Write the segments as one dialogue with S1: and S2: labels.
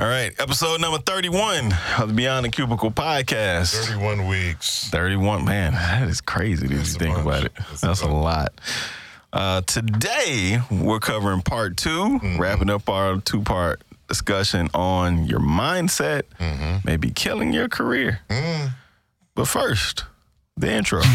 S1: All right, episode number 31 of the Beyond the Cubicle podcast.
S2: 31 weeks.
S1: 31, man, that is crazy if you
S2: That's a
S1: think
S2: bunch.
S1: about it.
S2: That's a
S1: That's a
S2: bunch.
S1: lot. Uh, today, we're covering part 2
S2: Mm-hmm.
S1: wrapping up our two part discussion on your mindset,
S2: Mm-hmm.
S1: maybe killing your career.
S2: Mm.
S1: But first, the intro.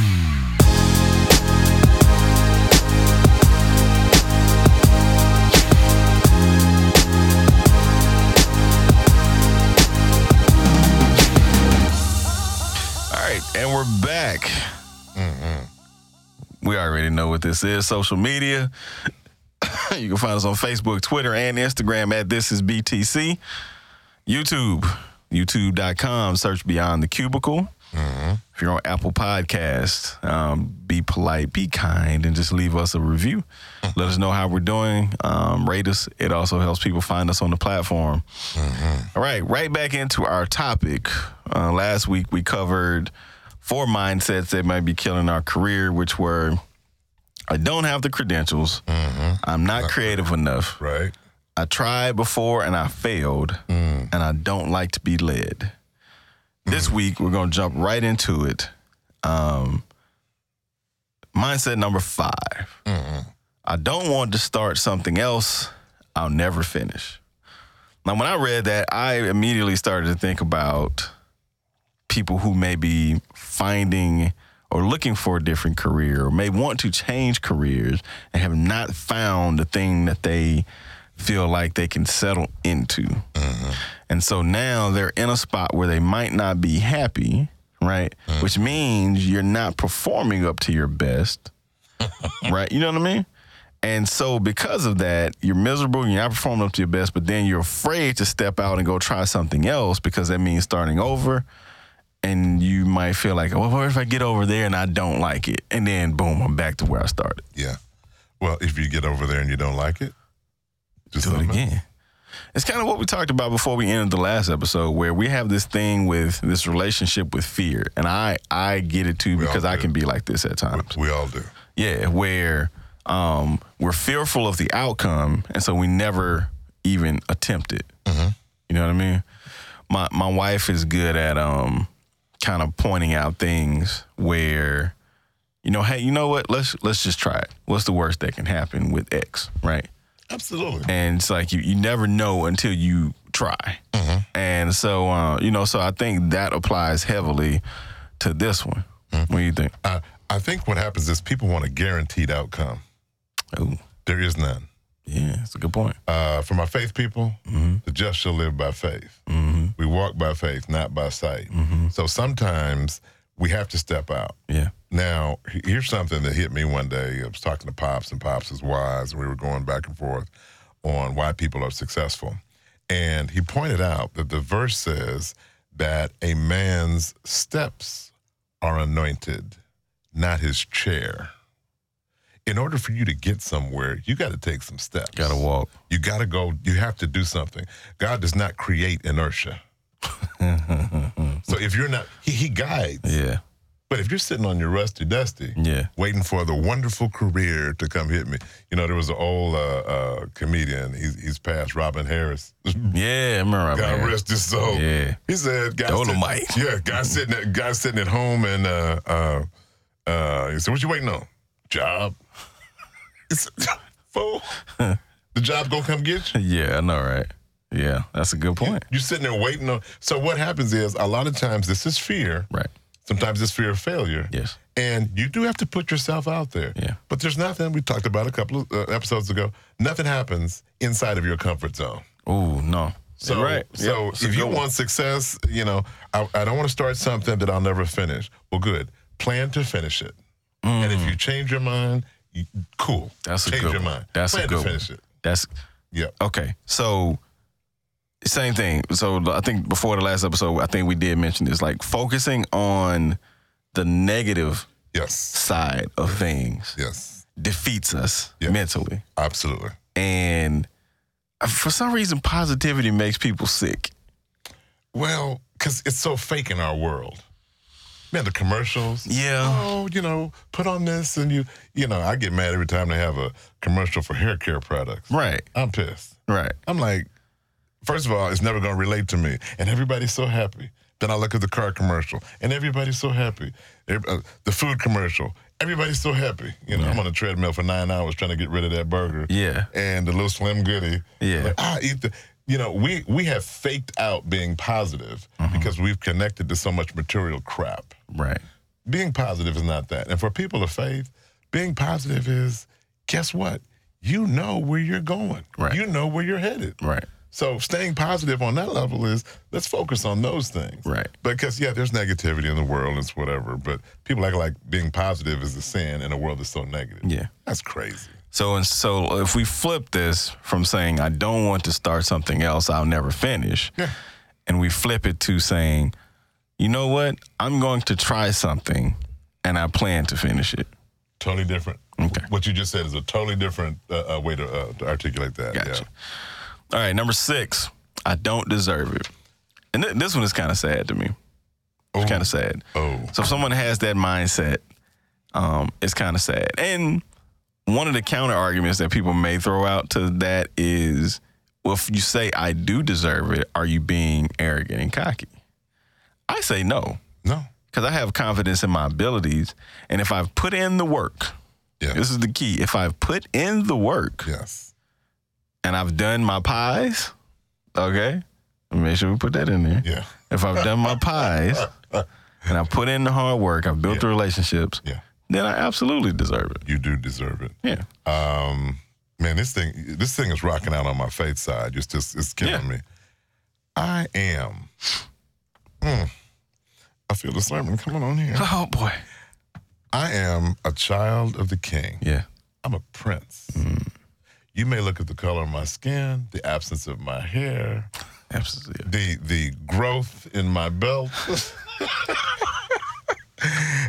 S1: We already know what this is social media. you can find us on Facebook, Twitter, and Instagram at This Is BTC. YouTube, youtube.com, search Beyond the Cubicle. If you're on Apple Podcasts, um, be polite, be kind, and just leave us a review. Let us know how we're doing. Um, rate us. It also helps people find us on the platform. All right, right back into our topic. Uh, last week we covered four mindsets that might be killing our career, which were I don't have the credentials, mm-hmm. I'm not creative enough,
S2: Right?
S1: I tried before and I failed, mm. and I don't like to be led. Mm. This week we're gonna jump right into it. Um, mindset number 5 mm-hmm. I don't want to start something else I'll never finish. Now, when I read that, I immediately started to think about people who may be finding or looking for a different career or may want to change careers and have not found the thing that they feel like they can settle into. Mm-hmm. And so now they're in a spot where they might not be happy, right? Mm-hmm. Which means you're not performing up to your best, right? You know what I mean? And so because of that, you're miserable, you're not performing up to your best, but then you're afraid to step out and go try something else because that means starting over. And you might feel like, well, what if I get over there and I don't like it? And then boom, I'm back to where I started.
S2: Yeah. Well, if you get over there and you don't like it, just
S1: do it
S2: else.
S1: again. It's kind of what we talked about before we ended the last episode, where we have this thing with this relationship with fear, and I I get it too
S2: We
S1: because I can be like this at times.
S2: We all do.
S1: Yeah, where um, we're fearful of the outcome, and so we never even attempt it. You know what I mean? My my wife is good at um, kind of pointing out things where, you know, hey, you know what? Let's let's just try it. What's the worst that can happen with X, right?
S2: Absolutely.
S1: and it's like you, you never know until you try and so uh, you know so i think that applies heavily to this one what do you think
S2: I, I think what happens is people want a guaranteed outcome.
S1: oh
S2: There is none.
S1: yeah that's a good point
S2: Uh, for my faith people,
S1: mm-hmm.
S2: the just shall live by faith.
S1: Mm-hmm.
S2: We walk by faith, not by sight.
S1: Mm-hmm.
S2: So sometimes we have to step out.
S1: yeah
S2: Now, here's something that hit me one day. I was talking to Pops, and Pops is wise, and we were going back and forth on why people are successful. And he pointed out that the verse says that a man's steps are anointed, not his chair. In order for you to get somewhere, you got to take some steps.
S1: gotta walk
S2: You got to go, you have to do something. God does not create inertia. So if you're not, he, he guides.
S1: yeah
S2: But if you're sitting on your rusty dusty,
S1: yeah
S2: waiting for the wonderful career to come hit me, you know, there was an old uh, uh, comedian. He's, he's passed, Robin Harris.
S1: yeah I remember
S2: God
S1: man.
S2: rest his soul.
S1: yeah
S2: He said, guy
S1: Dolemite.
S2: Sitting, yeah, guy sitting at guy sitting at home and uh, uh, uh, he said, "What you waiting on? Job? Said, Fool, the job gonna come get you."
S1: yeah i know right yeah that's a good point
S2: You're sitting there waiting on. So what happens is a lot of times this is fear.
S1: right
S2: Sometimes it's fear of failure.
S1: yes
S2: And you do have to put yourself out there.
S1: Yeah.
S2: But there's nothing, we talked about a couple of uh, episodes ago, nothing happens inside of your comfort zone.
S1: oh no
S2: So,
S1: right
S2: so
S1: Yep,
S2: if you
S1: one.
S2: want success, you know, I, I don't want to start something that I'll never finish. Well, good. Plan to finish it. And if you change your mind, you, cool.
S1: Mm. That's a
S2: change
S1: good
S2: your
S1: one.
S2: mind.
S1: That's a
S2: Plan
S1: good
S2: to
S1: one.
S2: finish it.
S1: that's
S2: Yeah.
S1: Okay, so same thing. So I think before the last episode, I think we did mention this, like focusing on the negative
S2: Yes.
S1: side of things
S2: Yes.
S1: defeats us
S2: Yes.
S1: mentally,
S2: Absolutely.
S1: and uh, for some reason, positivity makes people sick.
S2: Well, because it's so fake in our world. Man, the commercials.
S1: Yeah,
S2: oh, you know, put on this and you, you know, I get mad every time they have a commercial for hair care products.
S1: right,
S2: I'm pissed.
S1: right.
S2: I'm like, First of all, it's never going to relate to me, and everybody's so happy. Then I look at the car commercial, and everybody's so happy. Uh, The food commercial, everybody's so happy. You know, I'm on a treadmill for nine hours trying to get rid of that burger.
S1: Yeah.
S2: And the little Slim Goody.
S1: Yeah.
S2: Like, I eat the. You know, we we have faked out being positive because we've connected to so much material crap.
S1: Right.
S2: Being positive is not that. And for people of faith, being positive is guess what? You know where you're going.
S1: Right.
S2: You know where you're headed.
S1: Right.
S2: So staying positive on that level is let's focus on those things.
S1: Right.
S2: Because yeah, there's negativity in the world, it's whatever. But people act like being positive is a sin in a world that's so negative.
S1: Yeah.
S2: That's crazy.
S1: So and so if we flip this from saying I don't want to start something else I'll never finish,
S2: Yeah.
S1: and we flip it to saying, you know what, I'm going to try something, and I plan to finish it.
S2: Totally different.
S1: Okay.
S2: What you just said is a totally different uh, uh, way to, uh, to articulate that.
S1: Gotcha. All right, number six, I don't deserve it, and th- this one is kind of sad to me. It's kind of sad.
S2: Oh.
S1: So if someone has that mindset, um, it's kind of sad. And one of the counter arguments that people may throw out to that is, well, if you say I do deserve it, are you being arrogant and cocky? I say no,
S2: No.
S1: because I have confidence in my abilities, and if I've put in the work,
S2: Yeah.
S1: this is the key. If I've put in the work
S2: yes.
S1: And I've done my pies, okay, make sure we put that in there.
S2: Yeah.
S1: If I've done my pies and I put in the hard work, I've built the relationships,
S2: Yeah.
S1: then I absolutely deserve it.
S2: You do deserve it.
S1: Yeah.
S2: Um, man, this thing, this thing is rocking out on my faith side. It's just, it's killing
S1: Yeah.
S2: me. I am. Mm, I feel the sermon coming on here.
S1: Oh boy.
S2: I am a child of the King.
S1: Yeah.
S2: I'm a prince. You may look at the color of my skin, the absence of my hair,
S1: Absolutely.
S2: the the growth in my belt,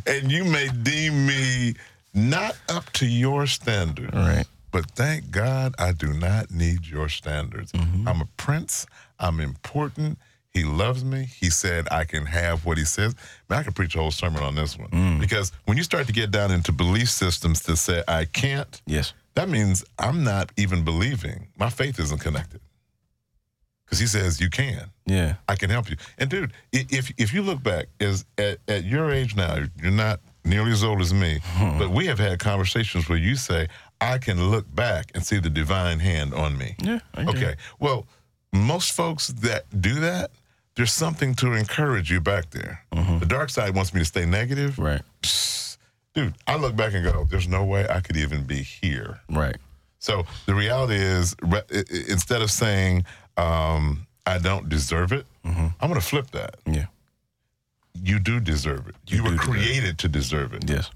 S2: and you may deem me not up to your standard.
S1: All right.
S2: But thank God I do not need your standards. I'm a prince. I'm important. He loves me. He said I can have what he says. Man, I could preach a whole sermon on this one. Because when you start to get down into belief systems that say I can't,
S1: Yes.
S2: That means I'm not even believing. My faith isn't connected. Because he says you can.
S1: Yeah.
S2: I can help you. And dude, if if you look back, is at, at your age now, you're not nearly as old as me, but we have had conversations where you say, I can look back and see the divine hand on me.
S1: Yeah.
S2: Okay. Well, most folks that do that, there's something to encourage you back there. The dark side wants me to stay negative.
S1: Right.
S2: Dude, I look back and go, there's no way I could even be here.
S1: Right.
S2: So the reality is, re- instead of saying, um, I don't deserve it, I'm going to flip that.
S1: Yeah.
S2: You do deserve it. You,
S1: You
S2: were
S1: do deserve
S2: created to deserve it.
S1: Yes.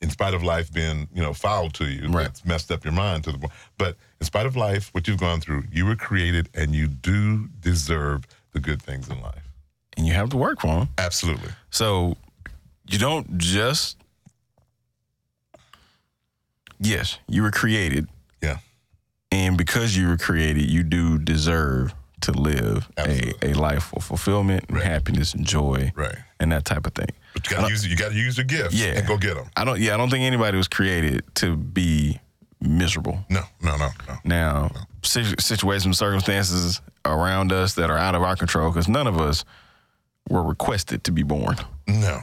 S2: In spite of life being, you know, foul to you,
S1: Right.
S2: that's messed up your mind to the point. But in spite of life, what you've gone through, you were created and you do deserve the good things in life.
S1: And you have to work for them.
S2: Absolutely.
S1: So you don't just. Yes, you were created,
S2: Yeah.
S1: and because you were created, you do deserve to live a,
S2: Absolutely.
S1: a life of fulfillment and
S2: Right.
S1: happiness and joy
S2: Right.
S1: and that type of thing.
S2: But you got to uh, use you got to use your gifts
S1: Yeah.
S2: and go get them.
S1: I don't. Yeah, I don't think anybody was created to be miserable.
S2: No, no, no, no.
S1: Now, situ- situations, circumstances around us that are out of our control, because none of us were requested to be born.
S2: No.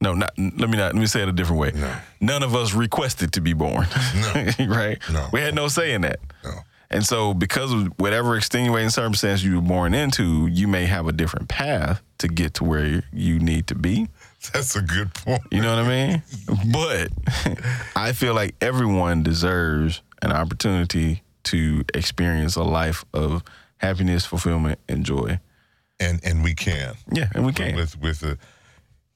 S1: No, not. Let me not. Let me say it a different way.
S2: No.
S1: None of us requested to be born.
S2: No.
S1: right.
S2: No.
S1: We had no say in that.
S2: No.
S1: And so, because of whatever extenuating circumstance you were born into, you may have a different path to get to where you need to be.
S2: That's a good point.
S1: You know what I mean? But I feel like everyone deserves an opportunity to experience a life of happiness, fulfillment, and joy.
S2: And and we can.
S1: Yeah, and we can.
S2: with with a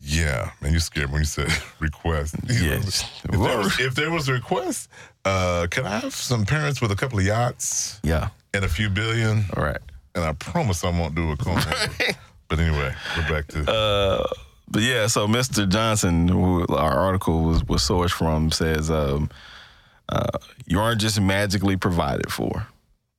S2: yeah man you scared me when you said request
S1: Yes.
S2: if, there was, if there was a request uh can i have some parents with a couple of yachts
S1: Yeah.
S2: and a few billion
S1: All right.
S2: and i promise i won't do a call but anyway we're back to
S1: Uh, but yeah, so Mr. Johnson, who our article was, was sourced from, says um, uh, you aren't just magically provided for.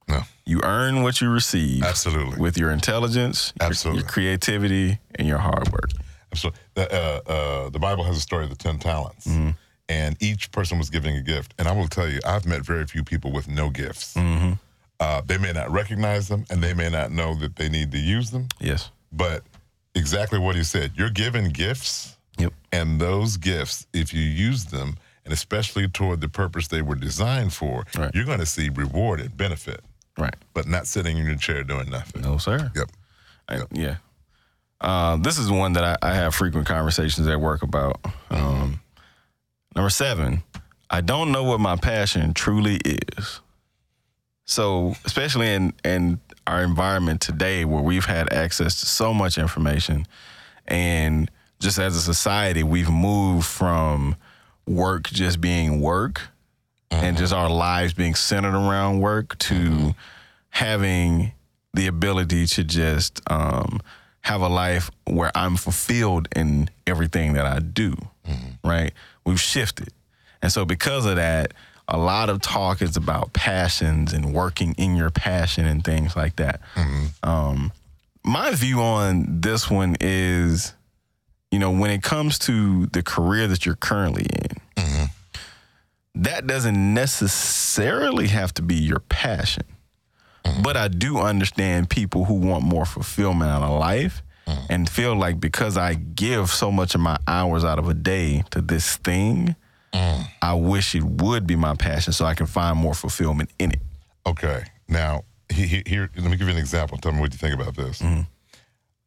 S2: no
S1: You earn what you receive
S2: absolutely
S1: with your intelligence, your-
S2: Absolutely.
S1: your creativity, and your hard work.
S2: So the, uh, uh, the bible has a story of the 10 talents
S1: Mm-hmm.
S2: and each person was giving a gift and i will tell you i've met very few people with no gifts
S1: Mm-hmm.
S2: Uh, they may not recognize them, and they may not know that they need to use them.
S1: Yes.
S2: But exactly what he said, you're given gifts,
S1: Yep.
S2: and those gifts, if you use them, and especially toward the purpose they were designed for,
S1: Right.
S2: you're going to see reward and benefit.
S1: Right.
S2: But not sitting in your chair doing nothing.
S1: No, sir.
S2: Yep.
S1: I- yeah. Uh, this is one that I, I have frequent conversations at work about. Um, number seven, I don't know what my passion truly is. So, especially in, in our environment today where we've had access to so much information, and just as a society, we've moved from work just being work and just our lives being centered around work to having the ability to just um, have a life where I'm fulfilled in everything that I do. Mm-hmm. Right? We've shifted. And so, because of that, a lot of talk is about passions and working in your passion and things like that. Mm-hmm. Um, my view on this one is, you know, when it comes to the career that you're currently in, mm-hmm. that doesn't necessarily have to be your passion. Mm-hmm. But I do understand people who want more fulfillment out of life mm-hmm. and feel like because I give so much of my hours out of a day to this thing, mm. I wish it would be my passion so I can find more fulfillment in it.
S2: Okay. Now, he, he, here, let me give you an example. Tell me what you think about this. Mm-hmm.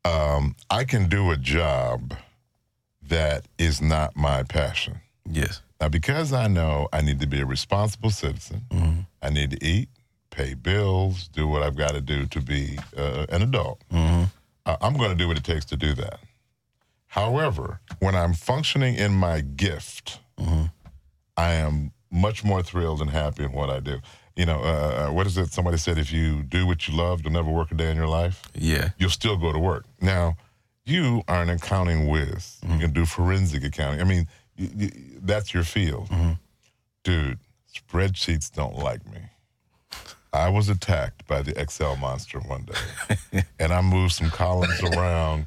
S2: Um, I can do a job that is not my passion.
S1: Yes.
S2: Now, because I know I need to be a responsible citizen, I need to eat, pay bills, do what I've got to do to be uh, an adult, uh, I'm going to do what it takes to do that. However, when I'm functioning in my gift, I am much more thrilled and happy in what I do. You know, uh, what is it? Somebody said, if you do what you love, you'll never work a day in your life
S1: Yeah.
S2: you'll still go to work. Now, you are an accounting whiz. You can do forensic accounting. I mean, that's your field. Dude, spreadsheets don't like me. I was attacked by the Excel monster one day, and I moved some columns around.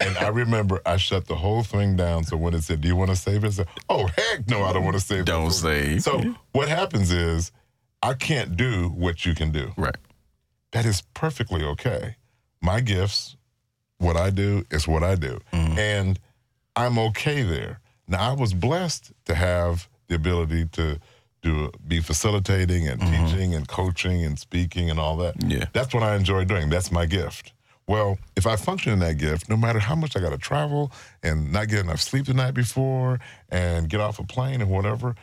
S2: And I remember I shut the whole thing down. So when it said, "Do you want to save it?" I said, "Oh heck no, I don't want to save it."
S1: Don't save.
S2: So what happens is, I can't do what you can do
S1: Right.
S2: that is perfectly okay. My gifts, what I do is what I do. Mm-hmm. And I'm okay there. Now, I was blessed to have the ability to do be facilitating and mm-hmm. teaching and coaching and speaking and all that.
S1: Yeah.
S2: That's what I enjoy doing. That's my gift. Well, if I function in that gift, no matter how much I got to travel and not get enough sleep the night before and get off a plane or whatever,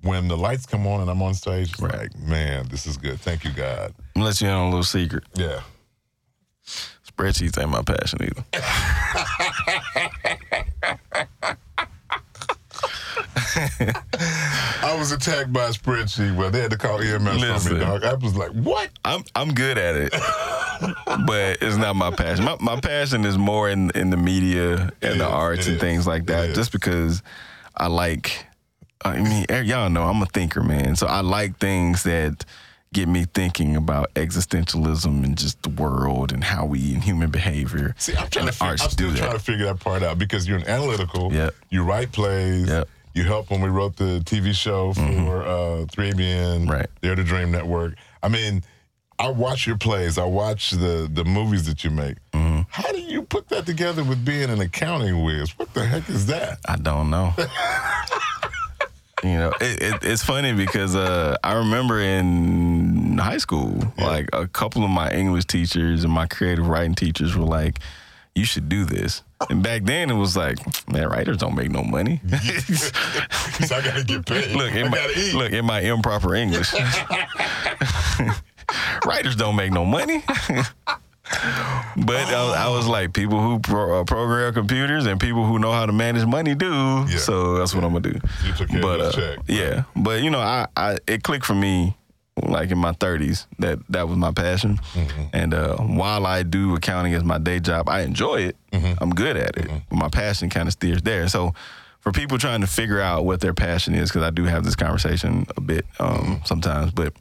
S2: when the lights come on and I'm on stage, it's
S1: Right.
S2: like, man, this is good. Thank you, God.
S1: I'm let you in on a little secret.
S2: Yeah.
S1: Spreadsheets ain't my passion either.
S2: I was attacked by a spreadsheet where they had to call EMS on
S1: Listen.
S2: me, dog. I was like, what?
S1: I'm I'm good at it, but it's not my passion. My my passion is more in in the media and the arts and
S2: is,
S1: things like that. Just because I like, I mean, eh, y'all know I'm a thinker, man. So I like things that get me thinking about existentialism and just the world and how we and human behavior.
S2: See, I'm trying to
S1: the
S2: fig- I'm still trying to figure that part out because you're an analytical.
S1: Yep.
S2: You write plays.
S1: Yep.
S2: You helped when we wrote the TV show for uh, 3ABN,
S1: Mm-hmm. Right.
S2: Dare to Dream Network. I mean, I watch your plays. I watch the the movies that you make.
S1: Mm-hmm.
S2: How do you put that together with being an accounting whiz? What the heck is that?
S1: I don't know. you know, it, it, it's funny because uh, I remember in high school, like a couple of my English teachers and my creative writing teachers were like, "You should do this." And back then, it was like, "Man, writers don't make no money."
S2: So I gotta get paid.
S1: look,
S2: I
S1: in my,
S2: gotta eat.
S1: look in my improper English. Writers don't make no money. but I, I was like, people who pro, uh, program computers and people who know how to manage money do.
S2: Yeah.
S1: So that's what I'm gonna do.
S2: You took care
S1: but
S2: of
S1: uh,
S2: check.
S1: yeah, but you know, I, I it clicked for me like in my 30s that that was my passion.
S2: Mm-hmm.
S1: And uh, while I do accounting as my day job, I enjoy it.
S2: Mm-hmm.
S1: I'm good at it. But my passion kind of steers there. So for people trying to figure out what their passion is, because I do have this conversation a bit um,
S2: Mm-hmm.
S1: sometimes, but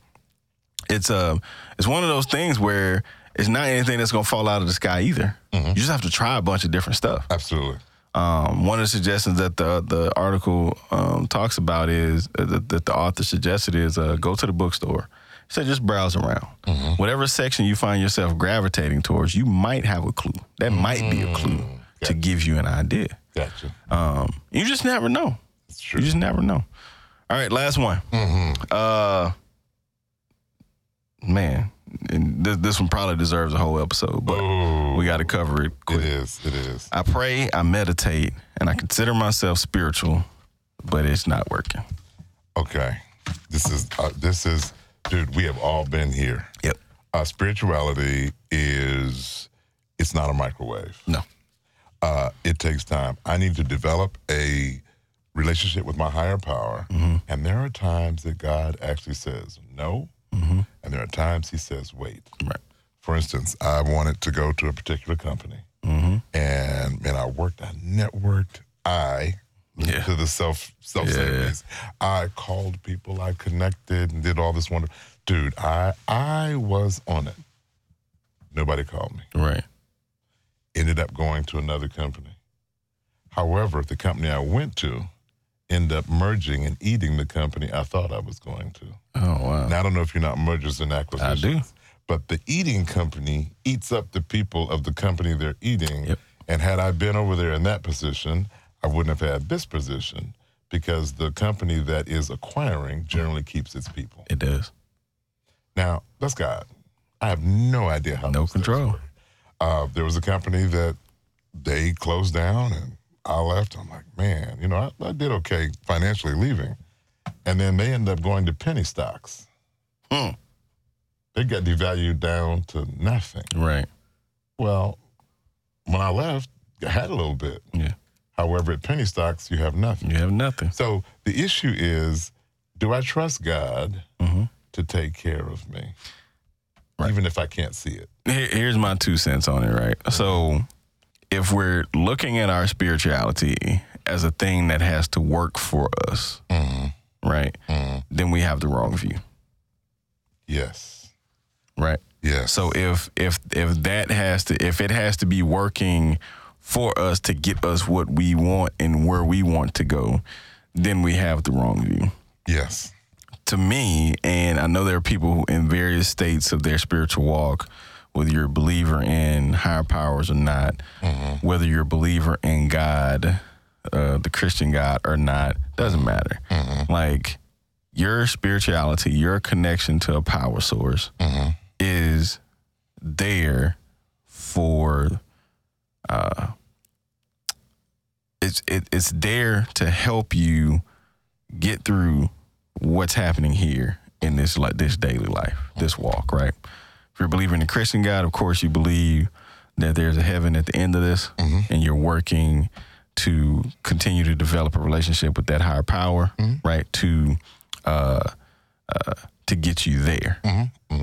S1: it's uh, it's one of those things where it's not anything that's gonna fall out of the sky either.
S2: Mm-hmm.
S1: You just have to try a bunch of different stuff.
S2: Absolutely.
S1: Um, one of the suggestions that the the article um, talks about is uh, that, that the author suggested is uh, go to the bookstore So just browse around. Whatever section you find yourself gravitating towards, you might have a clue. That might be a clue to give you an idea.
S2: Gotcha.
S1: Um, you just never know. You just never know. All right, last one.
S2: Mm-hmm.
S1: Uh, man, and this, this one probably deserves a whole episode, but
S2: Oh,
S1: we got to cover it
S2: it
S1: quick.
S2: is. It is.
S1: I pray, I meditate, and I consider myself spiritual, but it's not working.
S2: Okay. This is. Uh, this is. Dude, we have all been here.
S1: Yep.
S2: Uh, spirituality is. It's not a microwave.
S1: No.
S2: uh, it takes time. I need to develop a relationship with my higher power. And there are times that God actually says no. And there are times he says wait.
S1: Right.
S2: For instance, I wanted to go to a particular company. Mm-hmm. And man, I worked, I networked, I
S1: Yeah.
S2: to the self self
S1: Yeah.
S2: service. I called people, I connected and did all this wonderful dude, I I was on it. Nobody called me
S1: Right.
S2: ended up going to another company. However, the company I went to ended up merging and eating the company I thought I was going to.
S1: Oh wow.
S2: Now, I don't know if you're not mergers and acquisitions.
S1: I do.
S2: But the eating company eats up the people of the company they're eating.
S1: Yep.
S2: And had I been over there in that position, I wouldn't have had this position because the company that is acquiring generally keeps its people.
S1: It does.
S2: Now, that's God. I have no idea how
S1: No control.
S2: Uh, there was a company that they closed down and I left. I'm like, man, you know, I, I did okay financially leaving. And then they ended up going to penny stocks.
S1: Hmm.
S2: They got devalued down to nothing.
S1: Right.
S2: Well, when I left, I had a little bit.
S1: Yeah.
S2: However, at penny stocks, you have nothing.
S1: You have nothing.
S2: So the issue is do I trust God
S1: hmm
S2: to take care of me?
S1: Right.
S2: Even if I can't see it.
S1: Here's my two cents on it, right? So, if we're looking at our spirituality as a thing that has to work for us,
S2: Mhm.
S1: right,
S2: Mhm.
S1: then we have the wrong view,
S2: Yes.
S1: right?
S2: Yes.
S1: So if if if that has to if it has to be working for us to get us what we want and where we want to go, then we have the wrong view.
S2: yes.
S1: to me, and I know there are people who in various states of their spiritual walk, whether you're a believer in higher powers or not, whether you're a believer in God, uh, the Christian God or not, doesn't matter. Like your spirituality, your connection to a power source is there for uh it's it, it's there to help you get through what's happening here in this like this daily life, this walk, right? If you're a believer in the Christian God, of course you believe that there's a heaven at the end of this, and you're working to continue to develop a relationship with that higher power, right? To uh, uh, to get you there.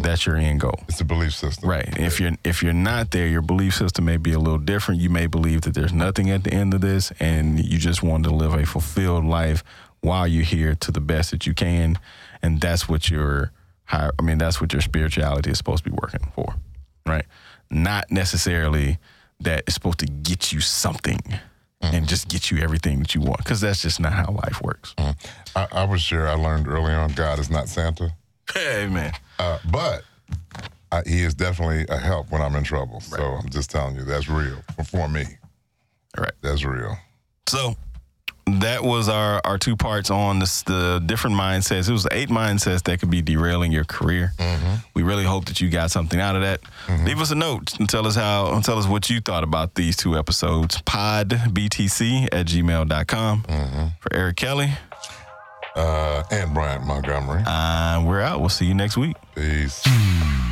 S1: That's your end goal.
S2: It's a belief system.
S1: Right. If you're if you're not there, your belief system may be a little different. You may believe that there's nothing at the end of this, and you just want to live a fulfilled life while you're here to the best that you can, and that's what your higher. I mean, that's what your spirituality is supposed to be working for, right? Not necessarily that it's supposed to get you something and just get you everything that you want, because that's just not how life works.
S2: I, I was sure I learned early on God is not Santa,
S1: Hey man,
S2: uh, but I, He is definitely a help when I'm in trouble. So I'm just telling you, that's real for, for me.
S1: All right.
S2: That's real.
S1: So that was our, our two parts on this, the different mindsets. It was eight mindsets that could be derailing your career. We really hope that you got something out of that. Leave us a note and tell us how and tell us what you thought about these two episodes. Podbtc at gmail.com. For Eric Kelly,
S2: Uh, and Brian Montgomery.
S1: uh, we're out. We'll see you next week.
S2: Peace.